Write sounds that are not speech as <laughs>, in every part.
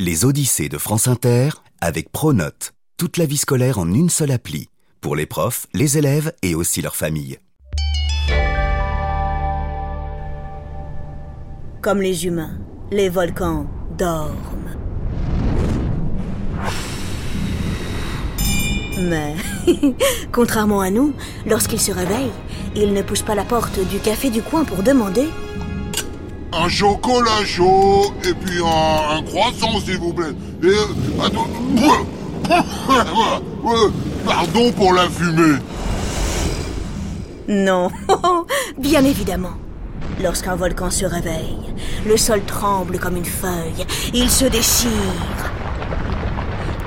Les Odyssées de France Inter avec Pronote. Toute la vie scolaire en une seule appli. Pour les profs, les élèves et aussi leurs familles. Comme les humains, les volcans dorment. Mais, <laughs> contrairement à nous, lorsqu'ils se réveillent, ils ne poussent pas la porte du café du coin pour demander un chocolat chaud et puis un, croissant, s'il vous plaît. Et, euh. Pardon pour la fumée. Non, <laughs> bien évidemment. Lorsqu'un volcan se réveille, le sol tremble comme une feuille, il se déchire.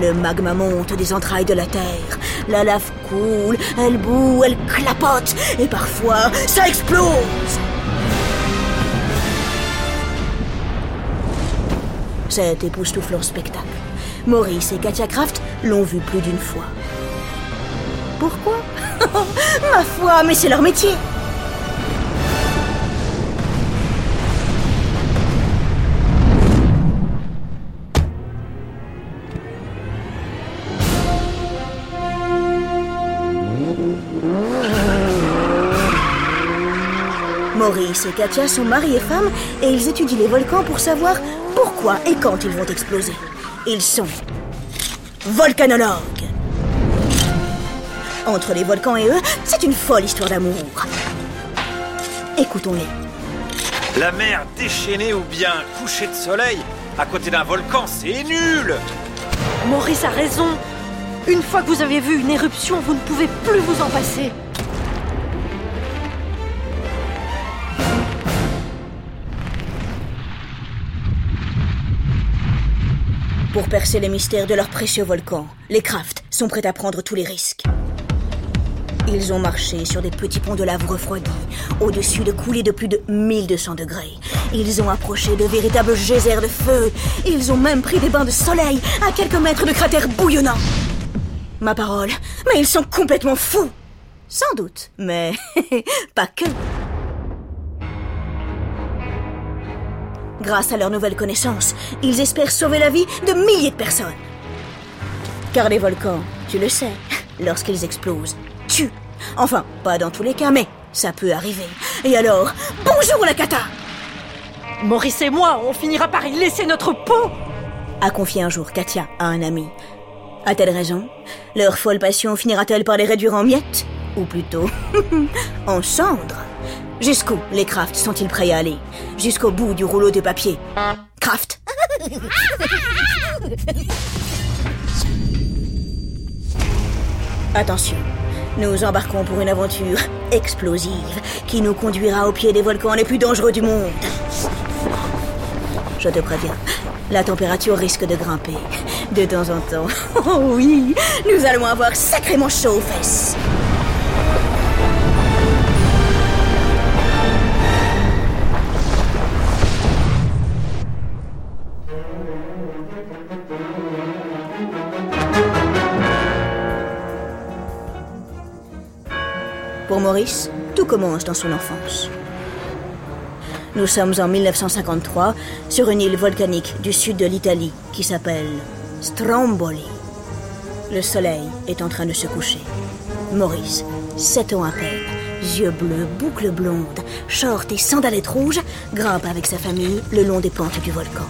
Le magma monte des entrailles de la terre, la lave coule, elle boue, elle clapote, et parfois ça explose. Cet époustouflant spectacle, Maurice et Katia Kraft l'ont vu plus d'une fois. Pourquoi? <laughs> Ma foi, mais c'est leur métier Maurice et Katia sont mari et femme et ils étudient les volcans pour savoir pourquoi et quand ils vont exploser. Ils sont volcanologues. Entre les volcans et eux, c'est une folle histoire d'amour. Écoutons-les. La mer déchaînée ou bien coucher de soleil à côté d'un volcan, c'est nul Maurice a raison. Une fois que vous avez vu une éruption, vous ne pouvez plus vous en passer. Pour percer les mystères de leur précieux volcan, les Kraft sont prêts à prendre tous les risques. Ils ont marché sur des petits ponts de lave refroidis, au-dessus de coulées de plus de 1200 degrés. Ils ont approché de véritables geysers de feu. Ils ont même pris des bains de soleil à quelques mètres de cratères bouillonnants. Ma parole, mais ils sont complètement fous. Sans doute, mais <laughs> pas que. Grâce à leurs nouvelles connaissances, ils espèrent sauver la vie de milliers de personnes. Car les volcans, tu le sais, <laughs> lorsqu'ils explosent, tuent. Enfin, pas dans tous les cas, mais ça peut arriver. Et alors, bonjour la cata Maurice et moi, on finira par y laisser notre peau a confié un jour Katia à un ami. A-t-elle raison? Leur folle passion finira-t-elle par les réduire en miettes? Ou plutôt, <laughs> en cendres? Jusqu'où les Kraft sont-ils prêts à aller? Jusqu'au bout du rouleau de papier. Kraft? <laughs> Attention, nous embarquons pour une aventure explosive qui nous conduira au pied des volcans les plus dangereux du monde. Je te préviens, la température risque de grimper. De temps en temps. <laughs> Oh oui, nous allons avoir sacrément chaud aux fesses. Maurice, tout commence dans son enfance. Nous sommes en 1953 sur une île volcanique du sud de l'Italie qui s'appelle Stromboli. Le soleil est en train de se coucher. Maurice, sept ans à peine, yeux bleus, boucles blondes, shorts et sandalettes rouges, grimpe avec sa famille le long des pentes du volcan.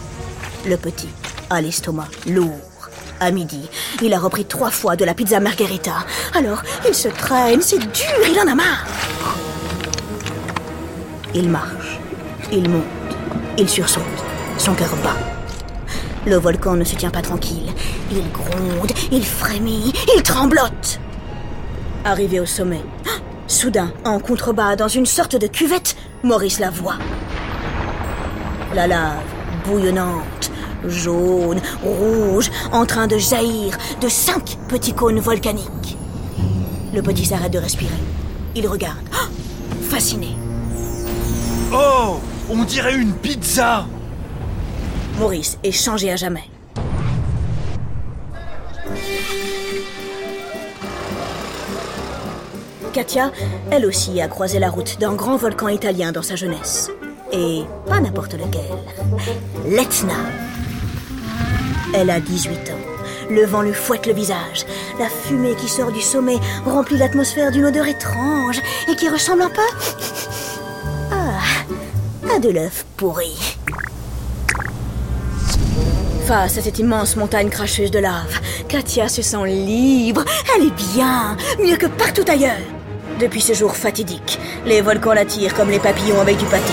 Le petit a l'estomac lourd. À midi, il a repris trois fois de la pizza margherita. Alors, il se traîne, c'est dur, il en a marre. Il marche, il monte, il sursaute, son cœur bat. Le volcan ne se tient pas tranquille. Il gronde, il frémit, il tremblote. Arrivé au sommet, <gasps> soudain, en contrebas, dans une sorte de cuvette, Maurice la voit. La lave, bouillonnante, jaune, rouge, en train de jaillir de cinq petits cônes volcaniques. Le petit s'arrête de respirer. Il regarde, fasciné. Oh On dirait une pizza Maurice est changé à jamais. Katia, elle aussi, a croisé la route d'un grand volcan italien dans sa jeunesse. Et pas n'importe lequel. L'Etna. Elle a 18 ans. Le vent lui fouette le visage. La fumée qui sort du sommet remplit l'atmosphère d'une odeur étrange et qui ressemble un peu ah, à de l'œuf pourri. Face à cette immense montagne cracheuse de lave, Katia se sent libre. Elle est bien, mieux que partout ailleurs. Depuis ce jour fatidique, les volcans l'attirent comme les papillons avec du pâté.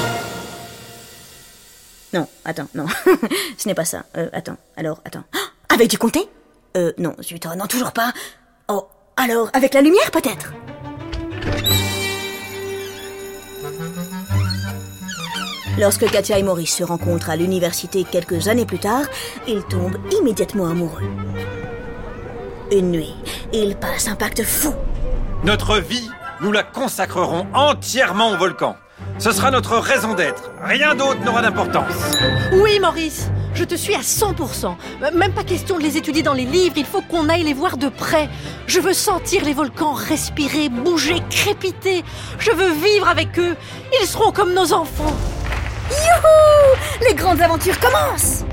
Non, attends, non. <laughs> Ce n'est pas ça. Euh, attends, alors, attends. Ah, avec du comté? Euh, non, zut, oh, non, toujours pas. Oh, alors, avec la lumière peut-être? Lorsque Katia et Maurice se rencontrent à l'université quelques années plus tard, ils tombent immédiatement amoureux. Une nuit, ils passent un pacte fou. Notre vie, nous la consacrerons entièrement au volcan. Ce sera notre raison d'être. Rien d'autre n'aura d'importance. Oui, Maurice, je te suis à 100%. Euh, Même pas question de les étudier dans les livres, il faut qu'on aille les voir de près. Je veux sentir les volcans respirer, bouger, crépiter. Je veux vivre avec eux. Ils seront comme nos enfants. Youhou Les grandes aventures commencent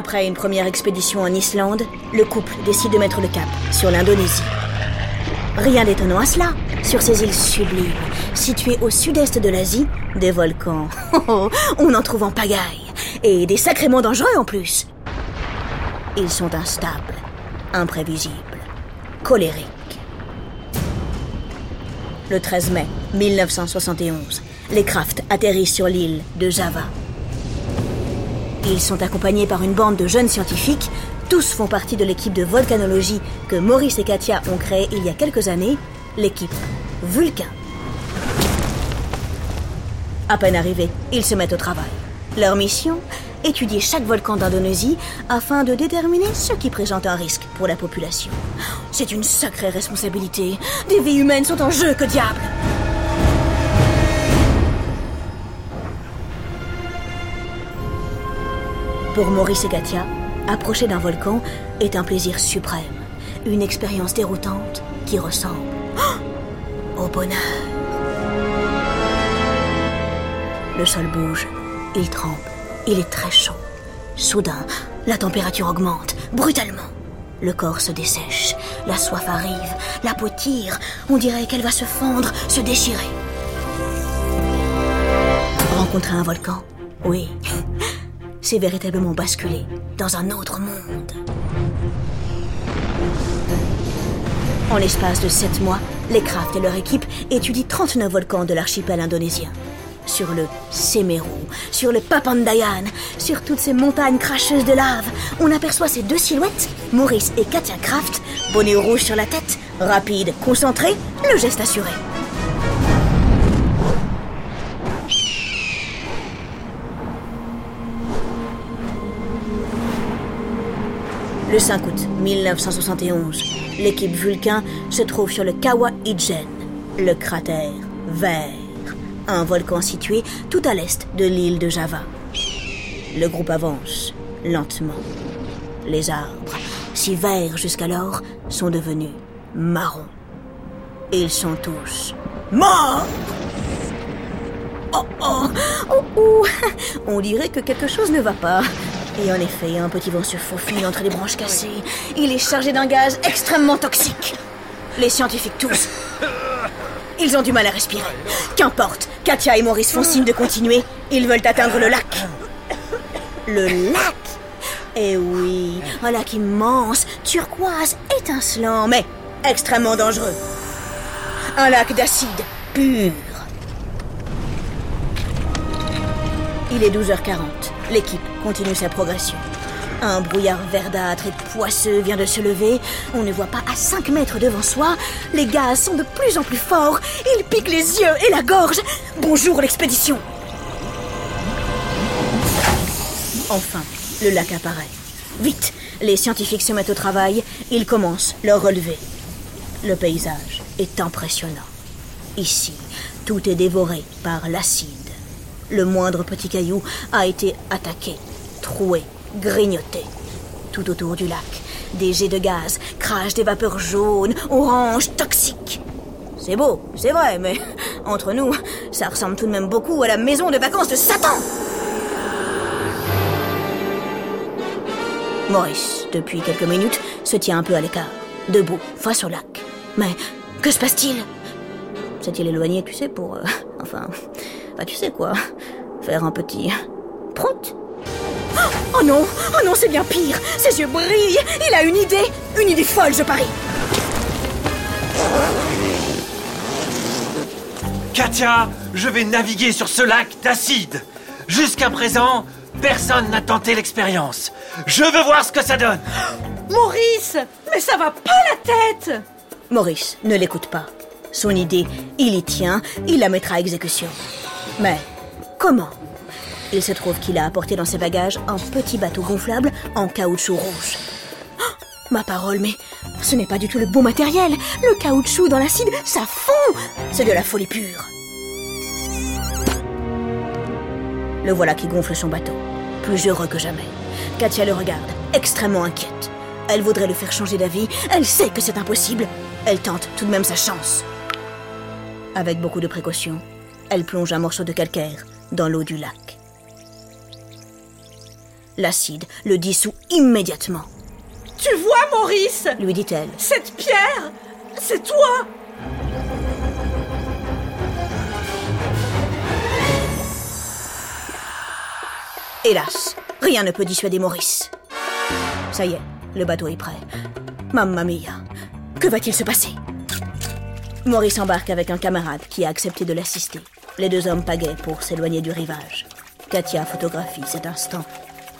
Après une première expédition en Islande, le couple décide de mettre le cap sur l'Indonésie. Rien d'étonnant à cela. Sur ces îles sublimes, situées au sud-est de l'Asie, des volcans, <laughs> on en trouve en pagaille. Et des sacrément dangereux en plus. Ils sont instables, imprévisibles, colériques. Le 13 mai 1971, les Kraft atterrissent sur l'île de Java. Ils sont accompagnés par une bande de jeunes scientifiques. Tous font partie de l'équipe de volcanologie que Maurice et Katia ont créée il y a quelques années, l'équipe Vulcain. À peine arrivés, ils se mettent au travail. Leur mission? Étudier chaque volcan d'Indonésie afin de déterminer ce qui présente un risque pour la population. C'est une sacrée responsabilité. Des vies humaines sont en jeu, que diable Pour Maurice et Katia, approcher d'un volcan est un plaisir suprême. Une expérience déroutante qui ressemble <gasps> au bonheur. Le sol bouge, il tremble, il est très chaud. Soudain, la température augmente brutalement. Le corps se dessèche, la soif arrive, la peau tire, on dirait qu'elle va se fendre, se déchirer. Rencontrer un volcan Oui, c'est véritablement basculer dans un autre monde. En l'espace de sept mois, les Kraft et leur équipe étudient 39 volcans de l'archipel indonésien. Sur le Semeru, sur le Papandayan, sur toutes ces montagnes cracheuses de lave, on aperçoit ces deux silhouettes, Maurice et Katia Kraft, bonnet rouge sur la tête, rapide, concentré, le geste assuré. Le 5 août 1971, l'équipe Vulcain se trouve sur le Kawa Ijen, le cratère vert, un volcan situé tout à l'est de l'île de Java. Le groupe avance lentement. Les arbres, si verts jusqu'alors, sont devenus marrons. Ils sont tous morts. Oh oh, oh oh, on dirait que quelque chose ne va pas. Et en effet, un petit vent se faufile entre les branches cassées. Il est chargé d'un gaz extrêmement toxique. Les scientifiques tous. Ils ont du mal à respirer. Qu'importe, Katia et Maurice font signe de continuer. Ils veulent atteindre le lac. Le lac? Eh oui, un lac immense, turquoise, étincelant, mais extrêmement dangereux. Un lac d'acide pur. Il est 12h40. L'équipe continue sa progression. Un brouillard verdâtre et poisseux vient de se lever. On ne voit pas à 5 mètres devant soi. Les gaz sont de plus en plus forts. Ils piquent les yeux et la gorge. Bonjour l'expédition. Enfin, le lac apparaît. Vite, les scientifiques se mettent au travail. Ils commencent leur relevé. Le paysage est impressionnant. Ici, tout est dévoré par l'acide. Le moindre petit caillou a été attaqué, troué, grignoté. Tout autour du lac, des jets de gaz crachent des vapeurs jaunes, oranges, toxiques. c'est beau, c'est vrai, mais entre nous, ça ressemble tout de même beaucoup à la maison de vacances de Satan. Maurice, depuis quelques minutes, se tient un peu à l'écart, debout, face au lac. Mais que se passe-t-il? S'est-il éloigné, tu sais, pour... euh, enfin... Bah tu sais quoi Faire un petit... Prout Oh non Oh non, c'est bien pire Ses yeux brillent Il a une idée Une idée folle, je parie Katia, je vais naviguer sur ce lac d'acide. Jusqu'à présent, personne n'a tenté l'expérience. Je veux voir ce que ça donne. Maurice Mais ça va pas la tête Maurice ne l'écoute pas. Son idée, il y tient, il la mettra à exécution. Mais comment Il se trouve qu'il a apporté dans ses bagages un petit bateau gonflable en caoutchouc rouge. Oh, ma parole, mais ce n'est pas du tout le bon matériel. Le caoutchouc dans l'acide, ça fond C'est de la folie pure. Le voilà qui gonfle son bateau, plus heureux que jamais. Katia le regarde, extrêmement inquiète. Elle voudrait le faire changer d'avis, elle sait que c'est impossible. Elle tente tout de même sa chance. Avec beaucoup de précautions, elle plonge un morceau de calcaire dans l'eau du lac. L'acide le dissout immédiatement, Tu vois, Maurice? lui dit-elle. Cette pierre C'est toi Hélas, rien ne peut dissuader Maurice. Ça y est, le bateau est prêt. Mamma mia, que va-t-il se passer? Maurice embarque avec un camarade qui a accepté de l'assister. Les deux hommes pagaient pour s'éloigner du rivage. Katia photographie cet instant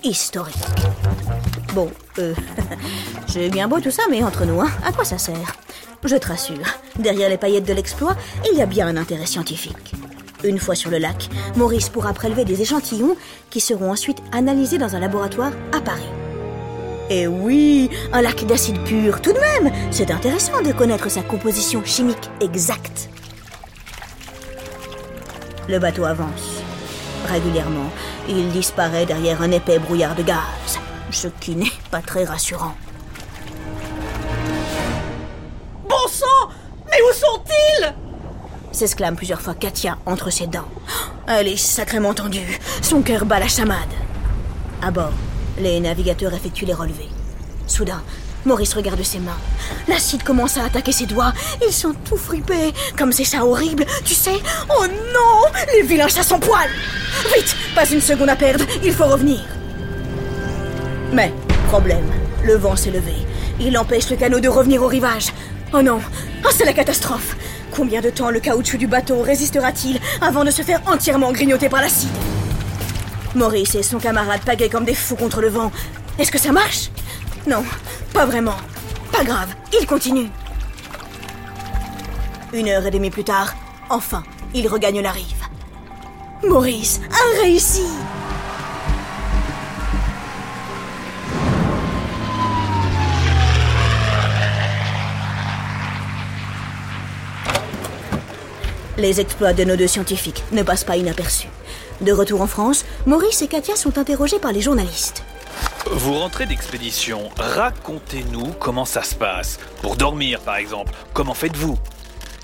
historique. Bon, euh, <laughs> c'est bien beau tout ça, mais entre nous, hein, à quoi ça sert? Je te rassure, derrière les paillettes de l'exploit, il y a bien un intérêt scientifique. Une fois sur le lac, Maurice pourra prélever des échantillons qui seront ensuite analysés dans un laboratoire à Paris. Et oui, un lac d'acide pur, tout de même C'est intéressant de connaître sa composition chimique exacte. Le bateau avance. Régulièrement, il disparaît derrière un épais brouillard de gaz, ce qui n'est pas très rassurant. Bon sang Mais où sont-ils? S'exclame plusieurs fois Katia entre ses dents. Elle est sacrément tendue. Son cœur bat la chamade. À bord, les navigateurs effectuent les relevés. Soudain, Maurice regarde ses mains. L'acide commence à attaquer ses doigts. Ils sont tout fripés, comme ces chats horribles, tu sais. Oh non Les vilains chats sans poils Vite Pas une seconde à perdre, il faut revenir. Mais, problème, le vent s'est levé. Il empêche le canot de revenir au rivage. Oh non Oh, c'est la catastrophe Combien de temps le caoutchouc du bateau résistera-t-il avant de se faire entièrement grignoter par l'acide? Maurice et son camarade pagaient comme des fous contre le vent. Est-ce que ça marche? Non, pas vraiment. Pas grave, ils continuent. Une heure et demie plus tard, enfin, ils regagnent la rive. Maurice a réussi Les exploits de nos deux scientifiques ne passent pas inaperçus. De retour en France, Maurice et Katia sont interrogés par les journalistes. Vous rentrez d'expédition, racontez-nous comment ça se passe. Pour dormir, par exemple, comment faites-vous?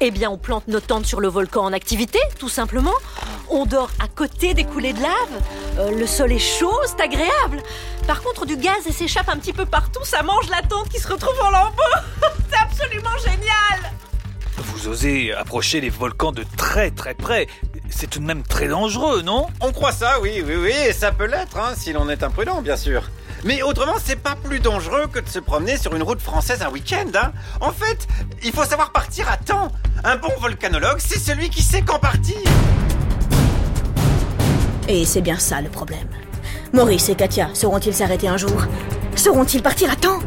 Eh bien, on plante nos tentes sur le volcan en activité, tout simplement. On dort à côté des coulées de lave. Euh, le sol est chaud, c'est agréable. Par contre, du gaz s'échappe un petit peu partout, ça mange la tente qui se retrouve en lambeaux. <laughs> c'est absolument génial Vous osez approcher les volcans de très très près. C'est tout de même très dangereux, non? On croit ça, oui, oui, oui, et ça peut l'être, hein, si l'on est imprudent, bien sûr. Mais autrement, c'est pas plus dangereux que de se promener sur une route française un week-end. Hein. En fait, il faut savoir partir à temps. Un bon volcanologue, c'est celui qui sait quand partir. Et c'est bien ça le problème. Maurice et Katia sauront-ils s'arrêter un jour? Sauront-ils partir à temps?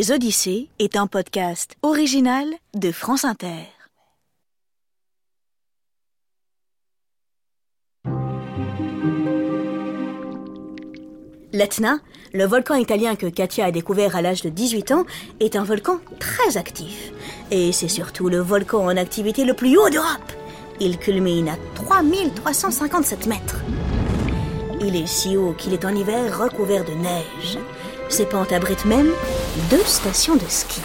Les Odyssées est un podcast original de France Inter. L'Etna, le volcan italien que Katia a découvert à l'âge de 18 ans, est un volcan très actif. Et c'est surtout le volcan en activité le plus haut d'Europe. Il culmine à 3357 mètres. Il est si haut qu'il est en hiver recouvert de neige. Ses pentes abritent même deux stations de ski.